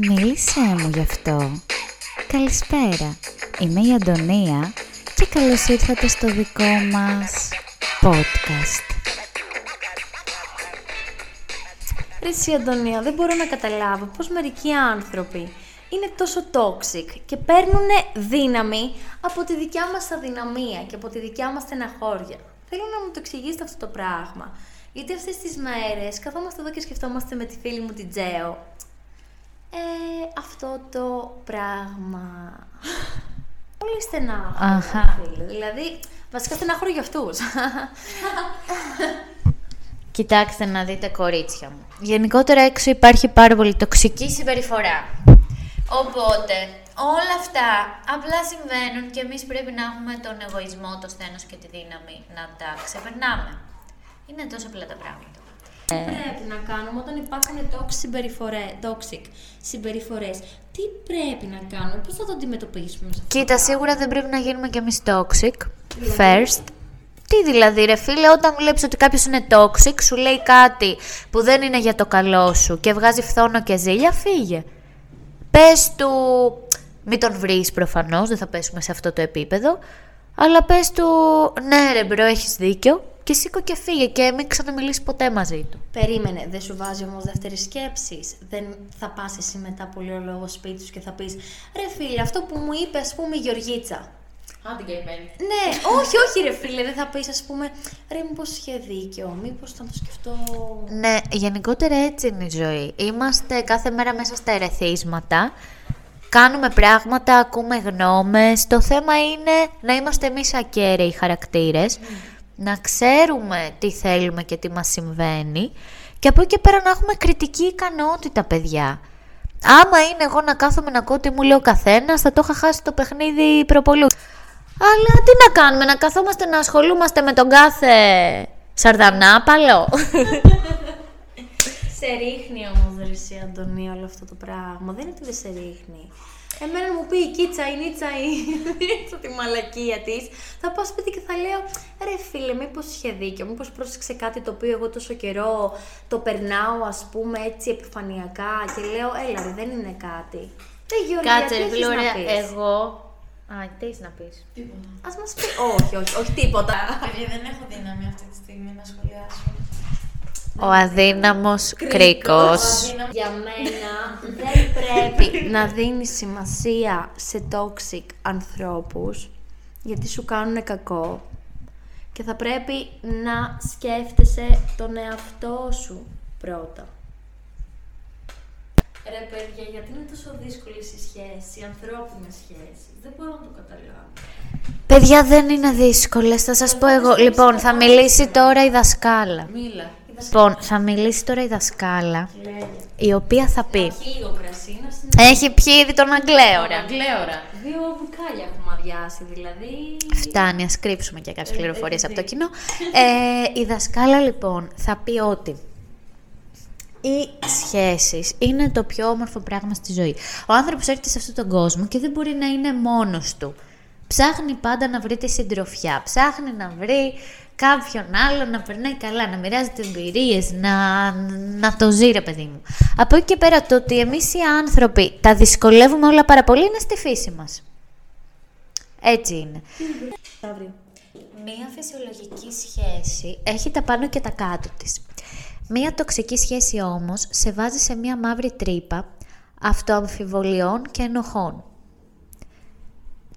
Μίλησέ μου γι' αυτό. Καλησπέρα. Είμαι η Αντωνία και καλώς ήρθατε στο δικό μας podcast. Ρε εσύ Αντωνία, δεν μπορώ να καταλάβω πώς μερικοί άνθρωποι είναι τόσο toxic και παίρνουν δύναμη από τη δικιά μας αδυναμία και από τη δικιά μας στεναχώρια. Θέλω να μου το εξηγήσετε αυτό το πράγμα. Γιατί αυτές τις μέρες καθόμαστε εδώ και σκεφτόμαστε με τη φίλη μου την Τζέο. Ε, αυτό το πράγμα... Πολύ στενά. Αχα. Δηλαδή, βασικά στενάχωρο για αυτούς. Κοιτάξτε να δείτε κορίτσια μου. Γενικότερα έξω υπάρχει πάρα πολύ τοξική συμπεριφορά. Οπότε, όλα αυτά απλά συμβαίνουν και εμείς πρέπει να έχουμε τον εγωισμό, το σθένος και τη δύναμη να τα ξεπερνάμε. Είναι τόσο απλά τα πράγματα. Τι πρέπει να κάνουμε όταν υπάρχουν toxic συμπεριφορές, toxic συμπεριφορές; Τι πρέπει να κάνουμε, πώς θα το αντιμετωπίσουμε. σε αυτό Κοίτα, το σίγουρα δεν πρέπει να γίνουμε κι εμείς toxic. First. Τι δηλαδή ρε φίλε, όταν βλέπεις ότι κάποιος είναι toxic, σου λέει κάτι που δεν είναι για το καλό σου και βγάζει φθόνο και ζήλια, φύγε. Πες του, μην τον βρεις προφανώς, δεν θα πέσουμε σε αυτό το επίπεδο, αλλά πες του, ναι ρε bro, έχεις δίκιο και σήκω και φύγε και μην ξαναμιλήσεις ποτέ μαζί του. Περίμενε, δεν σου βάζει όμως δεύτερες σκέψεις. Δεν θα πας εσύ μετά από λίγο λόγος σπίτι σου και θα πεις Ρε φίλε, αυτό που μου είπες, ας πούμε, η Γεωργίτσα. Α, την καημένη. ναι, όχι, όχι, ρε φίλε, δεν θα πεις, ας πούμε, ρε, μήπως είχε δίκιο, μήπως θα το σκεφτώ. Ναι, γενικότερα έτσι είναι η ζωή. Είμαστε κάθε μέρα μέσα στα ερεθίσματα. Κάνουμε πράγματα, ακούμε γνώμες. Το θέμα είναι να είμαστε εμείς ακέραιοι χαρακτήρες. Να ξέρουμε τι θέλουμε και τι μας συμβαίνει. Και από εκεί και πέρα να έχουμε κριτική ικανότητα, παιδιά. Άμα είναι εγώ να κάθομαι να ακούω τι μου λέει ο καθένας, θα το είχα χάσει το παιχνίδι προπολούς. Αλλά τι να κάνουμε, να καθόμαστε να ασχολούμαστε με τον κάθε σαρδανάπαλο; Σε ρίχνει όμως, ρε εσύ, Αντωνία, όλο αυτό το πράγμα. Δεν είναι ότι δεν σε ρίχνει. Εμένα μου πει η κίτσα, η νίτσα, η νίτσα τη μαλακία της. Θα πάω σπίτι και θα λέω, ρε φίλε, μήπως είχε δίκιο, μήπως πρόσεξε κάτι το οποίο εγώ τόσο καιρό το περνάω, ας πούμε, έτσι επιφανειακά και λέω, έλα, ρε, δεν είναι κάτι. Δεν Γεωργία, Κάτσε, τι ρε έχεις φίλε, να ωραία, πεις; εγώ... Α, τι έχεις να πεις; Τίποτα. Ας μας πει, όχι, όχι, όχι τίποτα. Παιδιά, δεν έχω δύναμη αυτή τη στιγμή να σχολιάσω. Ο αδύναμος κρίκος. Για μένα δεν πρέπει να δίνει σημασία σε toxic ανθρώπους γιατί σου κάνουν κακό και θα πρέπει να σκέφτεσαι τον εαυτό σου πρώτα. Ρε παιδιά, γιατί είναι τόσο δύσκολη η σχέση, οι ανθρώπινες σχέσεις. Δεν μπορώ να το καταλάβω. Παιδιά δεν είναι δύσκολες, θα σας πω εγώ. Λοιπόν, θα μιλήσει τώρα η δασκάλα. Μίλα. Λοιπόν, θα μιλήσει τώρα η δασκάλα, η οποία θα πει... Έχει λίγο κρασί, να συνεχίσει. Έχει πιει ήδη τον Αγγλέωρα. Αγγλέωρα. Δύο μπουκάλια έχουμε αδειάσει, δηλαδή. Φτάνει, ας κρύψουμε και κάποιες πληροφορίες από το κοινό. Ε, η δασκάλα λοιπόν θα πει ότι οι σχέσεις είναι το πιο όμορφο πράγμα στη ζωή. Ο άνθρωπος έρχεται σε αυτόν τον κόσμο και δεν μπορεί να είναι μόνος του. Ψάχνει πάντα να βρει τη συντροφιά, ψάχνει να βρει κάποιον άλλο να περνάει καλά, να μοιράζεται εμπειρίες, να, να το ζει ρε παιδί μου. Από εκεί και πέρα το ότι εμείς οι άνθρωποι τα δυσκολεύουμε όλα πάρα πολύ είναι στη φύση μας. Έτσι είναι. Αύριο. Μία φυσιολογική σχέση έχει τα πάνω και τα κάτω της. Μία τοξική σχέση όμως σε βάζει σε μία μαύρη τρύπα αυτοαμφιβολιών και ενοχών.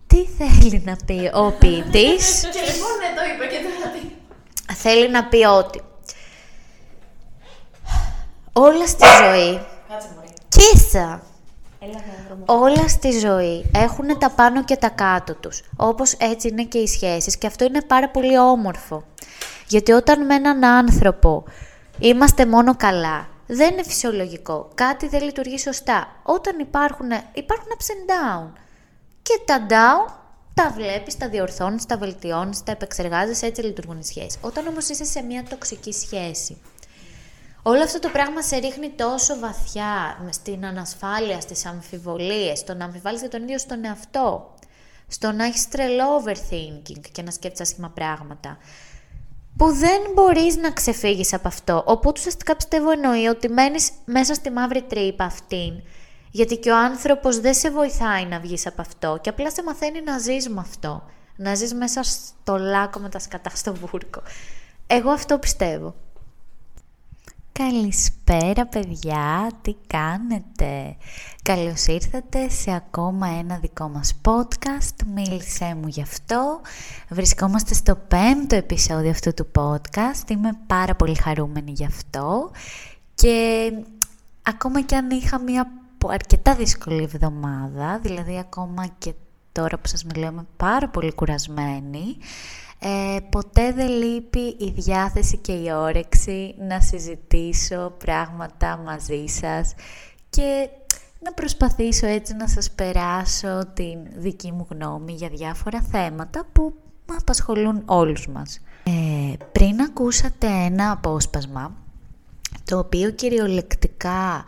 Τι θέλει να πει ο ποιητής; Και λοιπόν ναι, το είπα και τώρα τι. Θέλει να πει ότι όλα στη ζωή, Κάτσε μωρή. κοίτα, Έλα, γάβρο μου. όλα στη ζωή έχουν τα πάνω και τα κάτω τους. Όπως έτσι είναι και οι σχέσεις και αυτό είναι πάρα πολύ όμορφο. Γιατί όταν με έναν άνθρωπο είμαστε μόνο καλά, δεν είναι φυσιολογικό. Κάτι δεν λειτουργεί σωστά. Όταν υπάρχουν, υπάρχουν ups and down. Και τα down τα βλέπεις, τα διορθώνεις, τα βελτιώνεις, τα επεξεργάζεσαι, έτσι λειτουργούν οι σχέσεις. Όταν όμως είσαι σε μια τοξική σχέση, Όλο αυτό το πράγμα σε ρίχνει τόσο βαθιά με- στην ανασφάλεια, στις αμφιβολίες, στο να αμφιβάλλεις για τον ίδιο στον εαυτό, στο να έχεις τρελό overthinking και να σκέφτεσαι άσχημα πράγματα, που δεν μπορείς να ξεφύγεις από αυτό. Οπότε ουσιαστικά πιστεύω εννοεί ότι μένεις μέσα στη μαύρη τρύπα αυτήν Γιατί και ο άνθρωπος δεν σε βοηθάει να βγεις από αυτό και απλά σε μαθαίνει να ζεις με αυτό. Να ζεις μέσα στο λάκκο με τα σκατά στο βούρκο. Εγώ αυτό πιστεύω. Καλησπέρα παιδιά, τι κάνετε; Καλώς ήρθατε σε ακόμα ένα δικό μας podcast, μίλησέ μου γι' αυτό. Βρισκόμαστε στο πέμπτο επεισόδιο αυτού του podcast, είμαι πάρα πολύ χαρούμενη γι' αυτό. Και ακόμα και αν είχα μια αρκετά δύσκολη εβδομάδα, δηλαδή ακόμα και τώρα που σας μιλάω είμαι πάρα πολύ κουρασμένη, ε, ποτέ δεν λείπει η διάθεση και η όρεξη να συζητήσω πράγματα μαζί σας και να προσπαθήσω έτσι να σας περάσω την δική μου γνώμη για διάφορα θέματα που με απασχολούν όλους μας. Ε, πριν ακούσατε ένα απόσπασμα, το οποίο κυριολεκτικά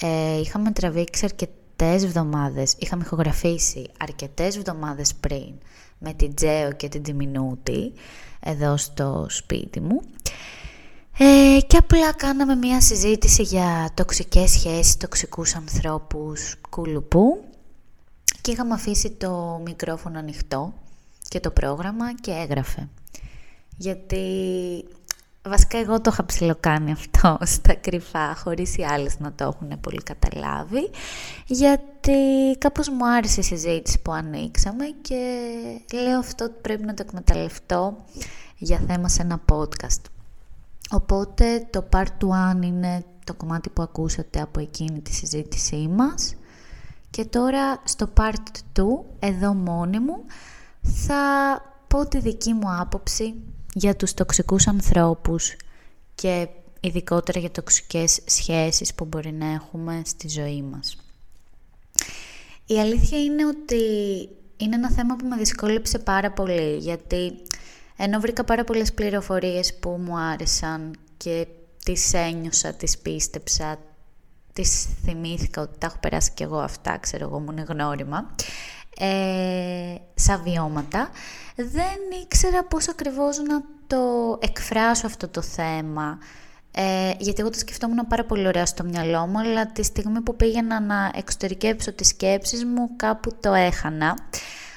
ε, είχαμε τραβήξει αρκετές εβδομάδες, είχαμε ηχογραφήσει αρκετές εβδομάδες πριν, με την Τζέο και την Τιμινούτη εδώ στο σπίτι μου. Ε, και απλά κάναμε μια συζήτηση για τοξικές σχέσεις, τοξικούς ανθρώπους, κουλουπού και είχαμε αφήσει το μικρόφωνο ανοιχτό και το πρόγραμμα και έγραφε. Γιατί βασικά εγώ το είχα ψηλοκάνει αυτό στα κρυφά, χωρίς οι άλλες να το έχουν πολύ καταλάβει, γιατί κάπως μου άρεσε η συζήτηση που ανοίξαμε και λέω αυτό πρέπει να το εκμεταλλευτώ για θέμα σε ένα podcast. Οπότε το part 1 είναι το κομμάτι που ακούσατε από εκείνη τη συζήτησή μας και τώρα στο part 2, εδώ μόνη μου, θα πω τη δική μου άποψη για τους τοξικούς ανθρώπους και ειδικότερα για τοξικές σχέσεις που μπορεί να έχουμε στη ζωή μας. Η αλήθεια είναι ότι είναι ένα θέμα που με δυσκόλεψε πάρα πολύ, γιατί ενώ βρήκα πάρα πολλές πληροφορίες που μου άρεσαν και τις ένιωσα, τις πίστεψα, τις θυμήθηκα ότι τα έχω περάσει κι εγώ αυτά, ξέρω εγώ, μου είναι γνώριμα, ε, σαν βιώματα, δεν ήξερα πώς ακριβώς να το εκφράσω αυτό το θέμα. Ε, γιατί εγώ το σκεφτόμουν πάρα πολύ ωραία στο μυαλό μου, αλλά τη στιγμή που πήγαινα να εξωτερικέψω τις σκέψεις μου, κάπου το έχανα.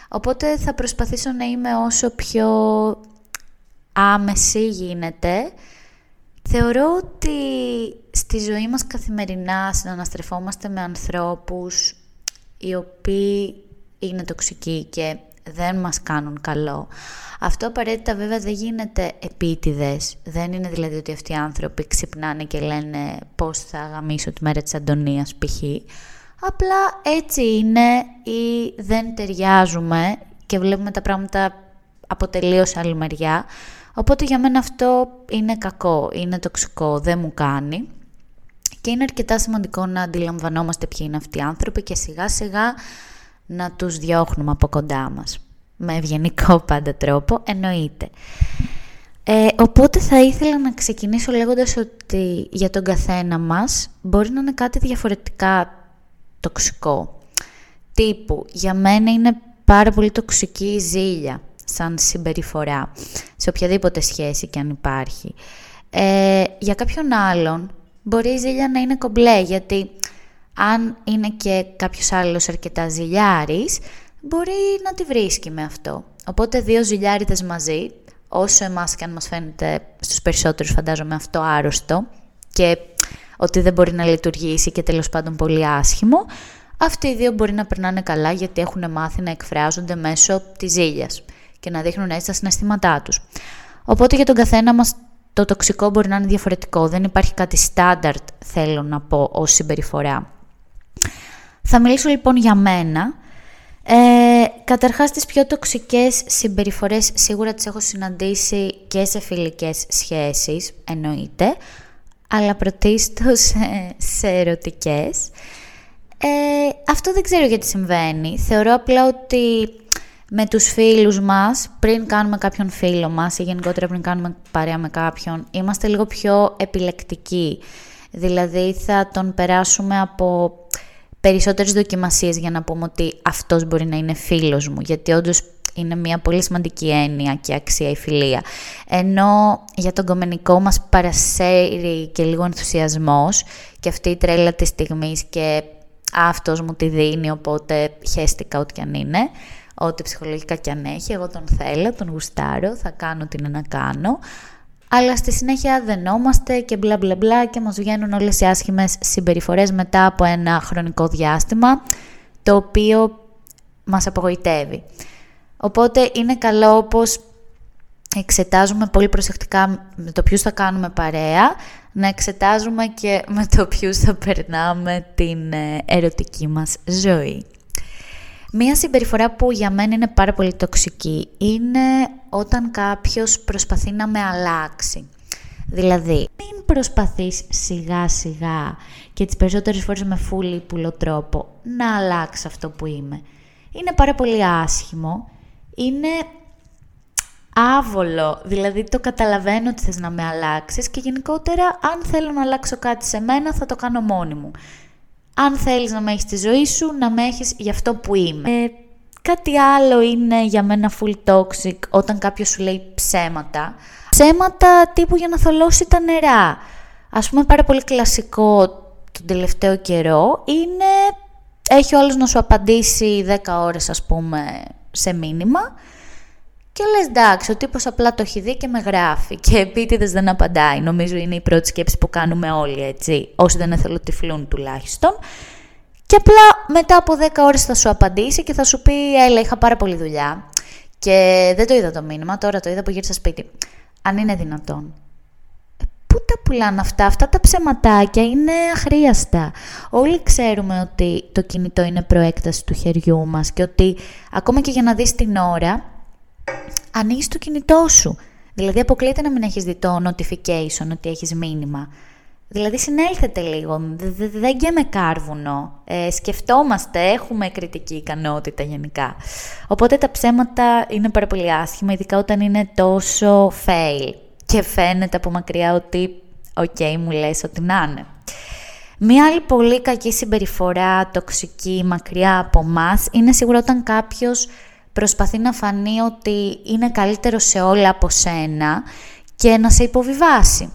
Οπότε θα προσπαθήσω να είμαι όσο πιο άμεση γίνεται. Θεωρώ ότι στη ζωή μας καθημερινά συναναστρεφόμαστε με ανθρώπους οι οποίοι είναι τοξικοί και δεν μας κάνουν καλό. Αυτό απαραίτητα βέβαια δεν γίνεται επίτηδες. Δεν είναι δηλαδή ότι αυτοί οι άνθρωποι ξυπνάνε και λένε πώς θα γαμίσω τη μέρα της Αντωνίας π.χ. Απλά έτσι είναι ή δεν ταιριάζουμε και βλέπουμε τα πράγματα από τελείως άλλη μεριά. Οπότε για μένα αυτό είναι κακό, είναι τοξικό, δεν μου κάνει. Και είναι αρκετά σημαντικό να αντιλαμβανόμαστε ποιοι είναι αυτοί οι άνθρωποι και σιγά σιγά να τους διώχνουμε από κοντά μας. Με ευγενικό πάντα τρόπο, εννοείται. Ε, οπότε θα ήθελα να ξεκινήσω λέγοντας ότι για τον καθένα μας μπορεί να είναι κάτι διαφορετικά τοξικό. Τύπου, για μένα είναι πάρα πολύ τοξική η ζήλια σαν συμπεριφορά, σε οποιαδήποτε σχέση και αν υπάρχει. Ε, για κάποιον άλλον μπορεί η ζήλια να είναι κομπλέ, γιατί αν είναι και κάποιος άλλος αρκετά ζηλιάρης, μπορεί να τη βρίσκει με αυτό. Οπότε δύο ζηλιάριδες μαζί, όσο εμάς και αν μας φαίνεται στους περισσότερους φαντάζομαι αυτό άρρωστο και ότι δεν μπορεί να λειτουργήσει και τέλος πάντων πολύ άσχημο, αυτοί οι δύο μπορεί να περνάνε καλά γιατί έχουν μάθει να εκφράζονται μέσω της ζήλιας και να δείχνουν έτσι τα συναισθήματά τους. Οπότε για τον καθένα μας το τοξικό μπορεί να είναι διαφορετικό. Δεν υπάρχει κάτι στάνταρτ, θέλω να πω, ως συμπεριφορά. Θα μιλήσω λοιπόν για μένα. Ε, καταρχάς τις πιο τοξικές συμπεριφορές σίγουρα τις έχω συναντήσει και σε φιλικές σχέσεις, εννοείται, αλλά πρωτίστως σε ερωτικές. Ε, αυτό δεν ξέρω γιατί συμβαίνει. Θεωρώ απλά ότι με τους φίλους μας, πριν κάνουμε κάποιον φίλο μας ή γενικότερα πριν κάνουμε παρέα με κάποιον, είμαστε λίγο πιο επιλεκτικοί. Δηλαδή θα τον περάσουμε από περισσότερες δοκιμασίες για να πούμε ότι αυτός μπορεί να είναι φίλος μου, γιατί όντως είναι μια πολύ σημαντική έννοια και αξία η φιλία. Ενώ για τον κομμενικό μας παρασέρει και λίγο ενθουσιασμός και αυτή η τρέλα της στιγμής και αυτός μου τη δίνει, οπότε χέστηκα ό,τι κι αν είναι, ό,τι ψυχολογικά κι αν έχει, εγώ τον θέλω, τον γουστάρω, θα κάνω τι είναι να κάνω, αλλά στη συνέχεια δενόμαστε και μπλα μπλα μπλα και μας βγαίνουν όλες οι άσχημες συμπεριφορές μετά από ένα χρονικό διάστημα, το οποίο μας απογοητεύει. Οπότε είναι καλό όπως εξετάζουμε πολύ προσεκτικά με το ποιους θα κάνουμε παρέα, να εξετάζουμε και με το ποιους θα περνάμε την ε, ερωτική μας ζωή. Μία συμπεριφορά που για μένα είναι πάρα πολύ τοξική είναι όταν κάποιος προσπαθεί να με αλλάξει. Δηλαδή, μην προσπαθείς σιγά σιγά και τις περισσότερες φορές με φούλη πουλο τρόπο να αλλάξεις αυτό που είμαι. Είναι πάρα πολύ άσχημο, είναι άβολο, δηλαδή το καταλαβαίνω ότι θες να με αλλάξεις και γενικότερα αν θέλω να αλλάξω κάτι σε μένα θα το κάνω μόνη μου. Αν θέλεις να με έχεις στη ζωή σου, να με έχεις για αυτό που είμαι. Ε, κάτι άλλο είναι για μένα full toxic όταν κάποιος σου λέει ψέματα. Ψέματα τύπου για να θολώσει τα νερά. Ας πούμε πάρα πολύ κλασικό τον τελευταίο καιρό είναι έχει ο άλλος να σου απαντήσει 10 ώρες ας πούμε σε μήνυμα και λες εντάξει, ο τύπος απλά το έχει δει και με γράφει και επίτηδες δεν απαντάει. Νομίζω είναι η πρώτη σκέψη που κάνουμε όλοι έτσι, όσοι δεν εθελοτυφλούν τουλάχιστον. Και απλά μετά από 10 ώρες θα σου απαντήσει και θα σου πει έλα είχα πάρα πολύ δουλειά και δεν το είδα το μήνυμα, τώρα το είδα που γύρισα σπίτι. Αν είναι δυνατόν. Ε, πού τα πουλάνε αυτά, αυτά τα ψεματάκια είναι αχρίαστα. Όλοι ξέρουμε ότι το κινητό είναι προέκταση του χεριού μας και ότι ακόμα και για να δεις την ώρα ανοίγεις το κινητό σου. Δηλαδή αποκλείεται να μην έχεις δει το notification ότι έχεις μήνυμα. Δηλαδή συνέλθετε λίγο, δεν με κάρβουνο, ε, σκεφτόμαστε, έχουμε κριτική ικανότητα γενικά. Οπότε τα ψέματα είναι πάρα πολύ άσχημα, ειδικά όταν είναι τόσο fail και φαίνεται από μακριά ότι οκ, μου λες ότι να είναι. Μία άλλη πολύ κακή συμπεριφορά, τοξική, μακριά από μας, είναι σίγουρα όταν κάποιος προσπαθεί να φανεί ότι είναι καλύτερος σε όλα από σένα και να σε υποβιβάσει.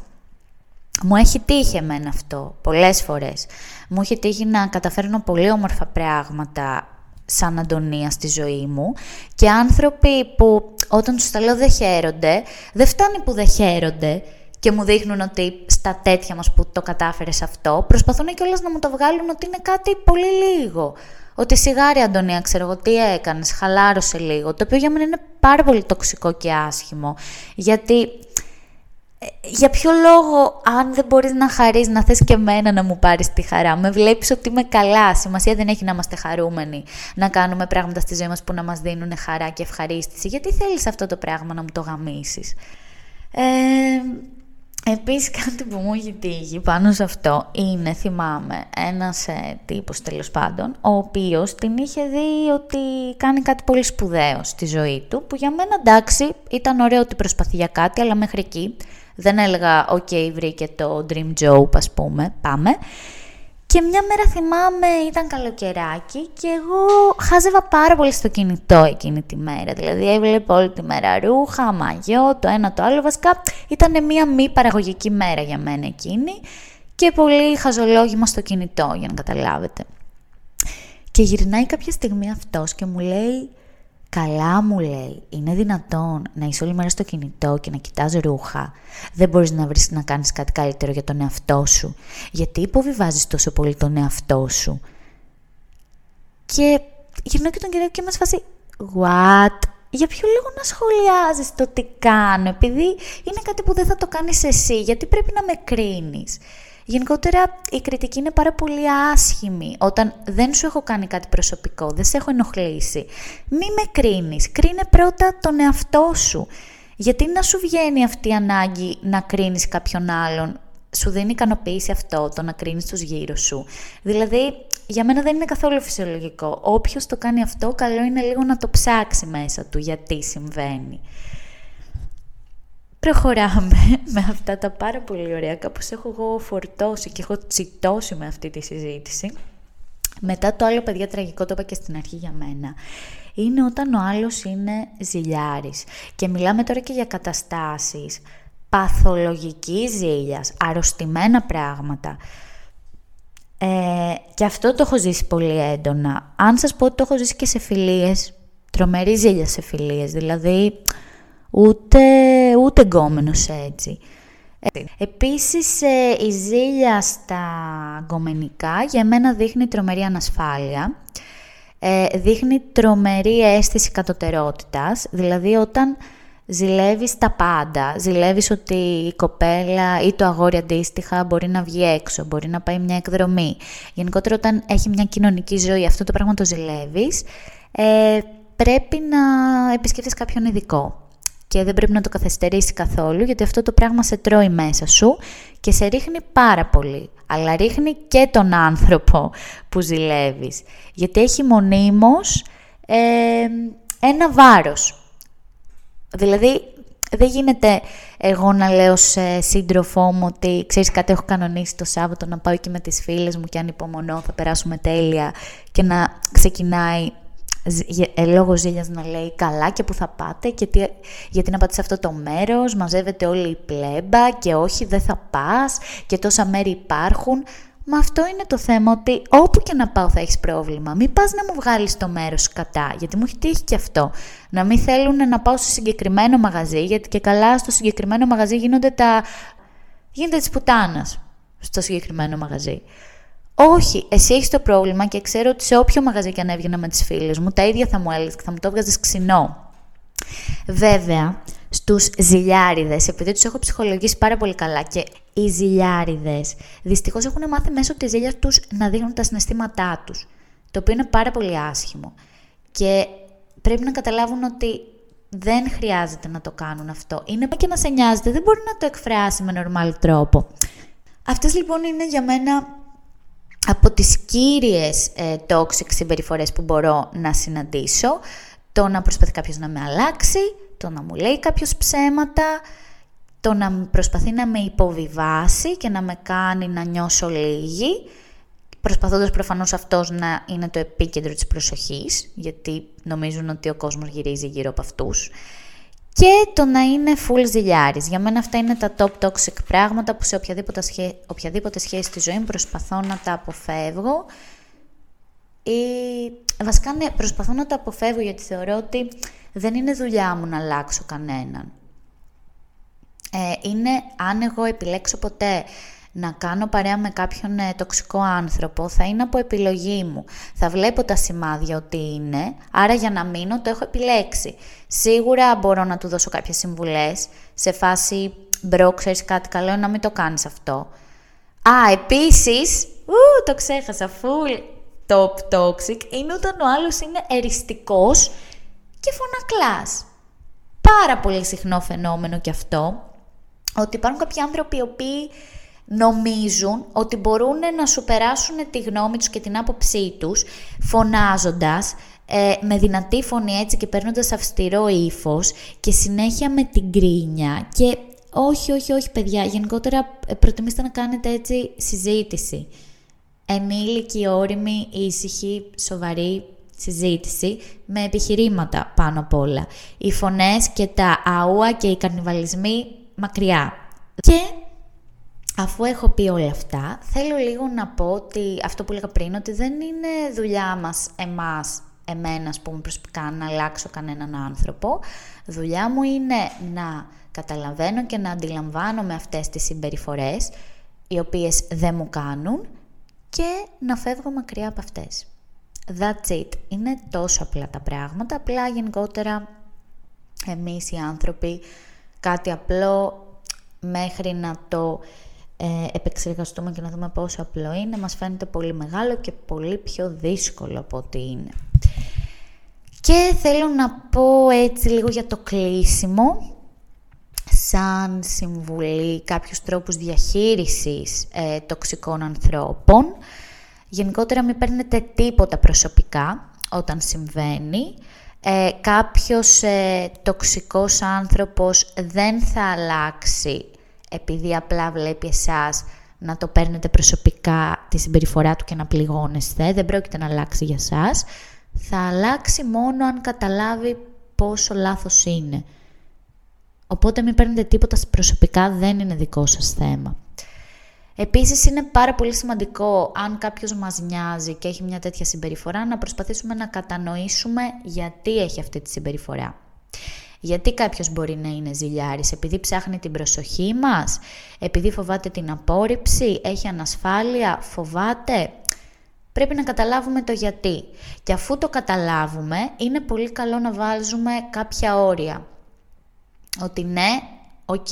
Μου έχει τύχει εμένα αυτό πολλές φορές. Μου έχει τύχει να καταφέρνω πολύ όμορφα πράγματα σαν Αντωνία στη ζωή μου και άνθρωποι που όταν τους τα λέω δεν χαίρονται, δεν φτάνει που δεν χαίρονται και μου δείχνουν ότι στα τέτοια μας που το κατάφερες αυτό, προσπαθούν κιόλας να μου το βγάλουν ότι είναι κάτι πολύ λίγο. Ότι σιγάρι, Αντωνία, ξέρω εγώ τι έκανες, χαλάρωσε λίγο. Το οποίο για μένα είναι πάρα πολύ τοξικό και άσχημο. Γιατί ε, για ποιο λόγο, αν δεν μπορείς να χαρείς, να θες και εμένα να μου πάρεις τη χαρά. Με βλέπεις ότι είμαι καλά. Σημασία δεν έχει να είμαστε χαρούμενοι. Να κάνουμε πράγματα στη ζωή μας που να μας δίνουν χαρά και ευχαρίστηση. Γιατί θέλεις αυτό το πράγμα να μου το γαμίσεις; Ε, Επίσης κάτι που μου έχει τύχει πάνω σε αυτό είναι, θυμάμαι, ένας ε, τύπος τέλος πάντων, ο οποίος την είχε δει ότι κάνει κάτι πολύ σπουδαίο στη ζωή του, που για μένα εντάξει ήταν ωραίο ότι προσπαθεί για κάτι, αλλά μέχρι εκεί δεν έλεγα «ΟΚ, βρήκε το dream job, ας πούμε, πάμε». Και μια μέρα θυμάμαι ήταν καλοκαιράκι και εγώ χάζευα πάρα πολύ στο κινητό εκείνη τη μέρα. Δηλαδή έβλεπα όλη τη μέρα ρούχα, μαγιό, το ένα το άλλο. Βασικά ήταν μια μη παραγωγική μέρα για μένα εκείνη και πολύ χαζολόγημα στο κινητό για να καταλάβετε. Και γυρνάει κάποια στιγμή αυτός και μου λέει Καλά μου λέει, είναι δυνατόν να είσαι όλη μέρα στο κινητό και να κοιτάς ρούχα. Δεν μπορείς να βρεις να κάνεις κάτι καλύτερο για τον εαυτό σου. Γιατί υποβιβάζεις τόσο πολύ τον εαυτό σου. Και γυρνώ και τον κύριο και μας φάσει What? Για ποιο λόγο να σχολιάζεις το τι κάνω, επειδή είναι κάτι που δεν θα το κάνεις εσύ, γιατί πρέπει να με κρίνεις. Γενικότερα η κριτική είναι πάρα πολύ άσχημη όταν δεν σου έχω κάνει κάτι προσωπικό, δεν σε έχω ενοχλήσει. Μη με κρίνεις, κρίνε πρώτα τον εαυτό σου. Γιατί να σου βγαίνει αυτή η ανάγκη να κρίνεις κάποιον άλλον, σου δίνει ικανοποίηση αυτό, το να κρίνεις τους γύρω σου. Δηλαδή, για μένα δεν είναι καθόλου φυσιολογικό. Όποιος το κάνει αυτό, καλό είναι λίγο να το ψάξει μέσα του γιατί συμβαίνει προχωράμε με αυτά τα πάρα πολύ ωραία, κάπως έχω εγώ φορτώσει και έχω τσιτώσει με αυτή τη συζήτηση. Μετά το άλλο, παιδιά, τραγικό, το είπα και στην αρχή για μένα, είναι όταν ο άλλος είναι ζηλιάρης. Και μιλάμε τώρα και για καταστάσεις παθολογικής ζήλιας, αρρωστημένα πράγματα. Ε, και αυτό το έχω ζήσει πολύ έντονα. Αν σας πω ότι το έχω ζήσει και σε φιλίες, τρομερή ζήλια σε φιλίες, δηλαδή ούτε, ούτε γκόμενος έτσι. Ε, επίσης, ε, η ζήλια στα γκομενικά για μένα δείχνει τρομερή ανασφάλεια. Ε, δείχνει τρομερή αίσθηση κατωτερότητας, δηλαδή όταν ζηλεύεις τα πάντα. Ζηλεύεις ότι η κοπέλα ή το αγόρι αντίστοιχα μπορεί να βγει έξω, μπορεί να πάει μια εκδρομή. Γενικότερα όταν έχει μια κοινωνική ζωή αυτό το πράγμα το ζηλεύεις, ε, πρέπει να επισκεφτείς κάποιον ειδικό. Και δεν πρέπει να το καθυστερήσει καθόλου, γιατί αυτό το πράγμα σε τρώει μέσα σου και σε ρίχνει πάρα πολύ. Αλλά ρίχνει και τον άνθρωπο που ζηλεύεις. Γιατί έχει μονίμως ε, ένα βάρος Δηλαδή, δεν γίνεται εγώ να λέω σε σύντροφό μου ότι ξέρεις κάτι έχω κανονίσει το Σάββατο να πάω και με τις φίλες μου και αν υπομονώ θα περάσουμε τέλεια και να ξεκινάει ε, λόγω ζήλιας να λέει καλά και που θα πάτε και τι, γιατί να πάτε σε αυτό το μέρος, μαζεύεται όλη η πλέμπα και όχι δεν θα πας και τόσα μέρη υπάρχουν. Μα αυτό είναι το θέμα ότι όπου και να πάω θα έχεις πρόβλημα. Μην πας να μου βγάλεις το μέρος κατά, γιατί μου έχει τύχει και αυτό. Να μην θέλουν να πάω στο συγκεκριμένο μαγαζί, γιατί και καλά στο συγκεκριμένο μαγαζί γίνονται τα... γίνεται της πουτάνας στο συγκεκριμένο μαγαζί. Όχι, εσύ έχεις το πρόβλημα και ξέρω ότι σε όποιο μαγαζί και αν έβγαινα με τις φίλες μου, τα ίδια θα μου έλεγες και θα μου το έβγαζες ξινό. Βέβαια, στους ζηλιάριδες, επειδή τους έχω ψυχολογήσει πάρα πολύ καλά και οι ζηλιάριδες δυστυχώς έχουν μάθει μέσω της ζήλιας τους να δείχνουν τα συναισθήματά τους, το οποίο είναι πάρα πολύ άσχημο. Και πρέπει να καταλάβουν ότι δεν χρειάζεται να το κάνουν αυτό. Είναι και να σε νοιάζεται, δεν μπορεί να το εκφράσει με νορμάλ τρόπο. Αυτές λοιπόν είναι για μένα από τις κύριες ε, toxic συμπεριφορές που μπορώ να συναντήσω. Το να προσπαθεί κάποιος να με αλλάξει, το να μου λέει κάποιος ψέματα, το να προσπαθεί να με υποβιβάσει και να με κάνει να νιώσω λίγη, προσπαθώντας προφανώς αυτός να είναι το επίκεντρο της προσοχής, γιατί νομίζουν ότι ο κόσμος γυρίζει γύρω από αυτούς. Και το να είναι full ζηλιάρης. Για μένα αυτά είναι τα top toxic πράγματα που σε οποιαδήποτε, σχέ... οποιαδήποτε σχέση στη ζωή μου προσπαθώ να τα αποφεύγω ή βασικά ναι, προσπαθώ να τα αποφεύγω γιατί θεωρώ ότι δεν είναι δουλειά μου να αλλάξω κανέναν. Ε, είναι αν εγώ επιλέξω ποτέ να κάνω παρέα με κάποιον ε, τοξικό άνθρωπο, θα είναι από επιλογή μου. Θα βλέπω τα σημάδια ότι είναι, άρα για να μείνω το έχω επιλέξει. Σίγουρα μπορώ να του δώσω κάποιες συμβουλές, σε φάση «Μπρο, ξέρεις κάτι καλό, να μην το κάνεις αυτό». Α, επίσης, ου, το ξέχασα, full top toxic, είναι όταν ο άλλος είναι εριστικός και φωνακλάς. Πάρα πολύ συχνό φαινόμενο κι αυτό, ότι υπάρχουν κάποιοι άνθρωποι οι οποίοι νομίζουν ότι μπορούν να σου περάσουν τη γνώμη τους και την άποψή τους φωνάζοντας ε, με δυνατή φωνή έτσι και παίρνοντας αυστηρό ύφος και συνέχεια με την κρίνια και όχι, όχι, όχι παιδιά, γενικότερα ε, προτιμήστε να κάνετε έτσι συζήτηση. Ενήλικη, όρημη, ήσυχη, σοβαρή, συζήτηση με επιχειρήματα πάνω απ' όλα. Οι φωνές και τα αούα και οι καρνιβαλισμοί μακριά. Και αφού έχω πει όλα αυτά, θέλω λίγο να πω ότι αυτό που έλεγα πριν, ότι δεν είναι δουλειά μας εμάς, εμένας, ας πούμε, προσωπικά, να αλλάξω κανέναν άνθρωπο. Δουλειά μου είναι να καταλαβαίνω και να αντιλαμβάνομαι αυτές τις συμπεριφορές, οι οποίες δεν μου κάνουν και να φεύγω μακριά από αυτές. That's it. Είναι τόσο απλά τα πράγματα, απλά γενικότερα εμείς οι άνθρωποι κάτι απλό μέχρι να το ε, επεξεργαστούμε και να δούμε πόσο απλό είναι, μας φαίνεται πολύ μεγάλο και πολύ πιο δύσκολο από ό,τι είναι. Και θέλω να πω έτσι λίγο για το κλείσιμο, σαν συμβουλή κάποιους τρόπους διαχείρισης ε, τοξικών ανθρώπων. Γενικότερα μην παίρνετε τίποτα προσωπικά όταν συμβαίνει. Ε, κάποιος ε, τοξικός άνθρωπος δεν θα αλλάξει επειδή απλά βλέπει εσάς να το παίρνετε προσωπικά τη συμπεριφορά του και να πληγώνεστε. Δεν πρόκειται να αλλάξει για σας. Θα αλλάξει μόνο αν καταλάβει πόσο λάθος είναι. Οπότε μην παίρνετε τίποτα προσωπικά, δεν είναι δικό σας θέμα. Επίσης είναι πάρα πολύ σημαντικό αν κάποιος μας νοιάζει και έχει μια τέτοια συμπεριφορά να προσπαθήσουμε να κατανοήσουμε γιατί έχει αυτή τη συμπεριφορά. Γιατί κάποιος μπορεί να είναι ζηλιάρης, επειδή ψάχνει την προσοχή μας, επειδή φοβάται την απόρριψη, έχει ανασφάλεια, φοβάται. Πρέπει να καταλάβουμε το γιατί. Και αφού το καταλάβουμε, είναι πολύ καλό να βάζουμε κάποια όρια. Ότι ναι, οκ,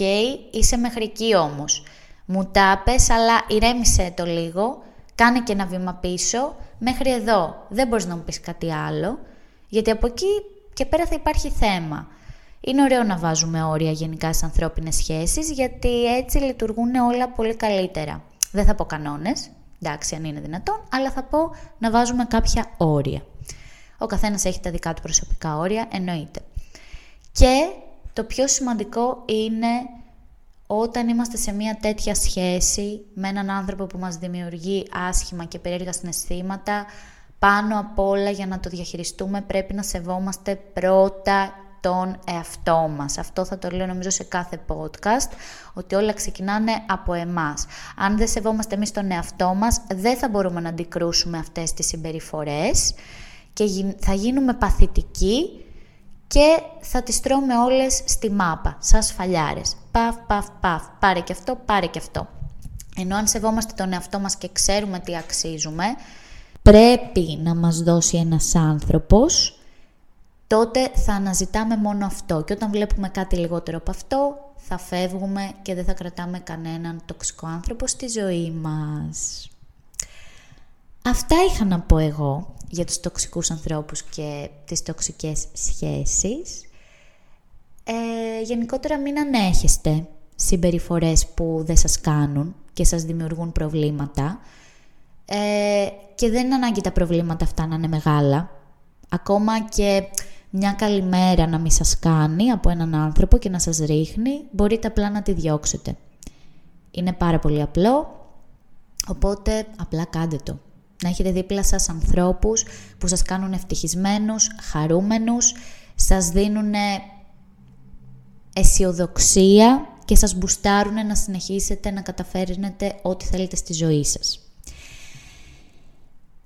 είσαι μέχρι εκεί όμως. Μου τα 'πες, αλλά ηρέμησέ το λίγο, κάνε και ένα βήμα πίσω, μέχρι εδώ. Δεν μπορείς να μου πεις κάτι άλλο, γιατί από εκεί και πέρα θα υπάρχει θέμα. Είναι ωραίο να βάζουμε όρια γενικά στις ανθρώπινες σχέσεις, γιατί έτσι λειτουργούν όλα πολύ καλύτερα. Δεν θα πω κανόνες, εντάξει αν είναι δυνατόν, αλλά θα πω να βάζουμε κάποια όρια. Ο καθένας έχει τα δικά του προσωπικά όρια, εννοείται. Και το πιο σημαντικό είναι όταν είμαστε σε μια τέτοια σχέση με έναν άνθρωπο που μας δημιουργεί άσχημα και περίεργα συναισθήματα, πάνω απ' όλα για να το διαχειριστούμε πρέπει να σεβόμαστε πρώτα τον εαυτό μας. Αυτό θα το λέω νομίζω σε κάθε podcast, ότι όλα ξεκινάνε από εμάς. Αν δεν σεβόμαστε εμείς τον εαυτό μας, δεν θα μπορούμε να αντικρούσουμε αυτές τις συμπεριφορές και θα γίνουμε παθητικοί και θα τις τρώμε όλες στη μάπα, σαν σφαλιάρες. Παφ, παφ, παφ, πάρε και αυτό, πάρε και αυτό. Ενώ αν σεβόμαστε τον εαυτό μας και ξέρουμε τι αξίζουμε, πρέπει να μας δώσει ένας άνθρωπος τότε θα αναζητάμε μόνο αυτό. Και όταν βλέπουμε κάτι λιγότερο από αυτό, θα φεύγουμε και δεν θα κρατάμε κανέναν τοξικό άνθρωπο στη ζωή μας. Αυτά είχα να πω εγώ για τους τοξικούς ανθρώπους και τις τοξικές σχέσεις. Ε, γενικότερα μην ανέχεστε συμπεριφορές που δεν σας κάνουν και σας δημιουργούν προβλήματα. Ε, και δεν είναι ανάγκη τα προβλήματα αυτά να είναι μεγάλα. Ακόμα και μια καλημέρα να μην σας κάνει από έναν άνθρωπο και να σας ρίχνει, μπορείτε απλά να τη διώξετε. Είναι πάρα πολύ απλό, οπότε απλά κάντε το. Να έχετε δίπλα σας ανθρώπους που σας κάνουν ευτυχισμένους, χαρούμενους, σας δίνουν αισιοδοξία και σας μπουστάρουν να συνεχίσετε να καταφέρνετε ό,τι θέλετε στη ζωή σας.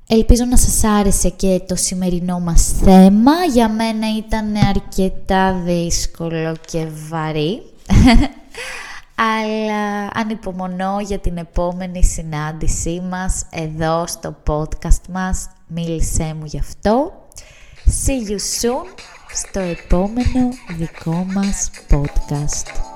Ελπίζω να σας άρεσε και το σημερινό μας θέμα. Για μένα ήταν αρκετά δύσκολο και βαρύ. Αλλά ανυπομονώ για την επόμενη συνάντησή μας εδώ στο podcast μας. Μίλησέ μου γι' αυτό. See you soon στο επόμενο δικό μας podcast.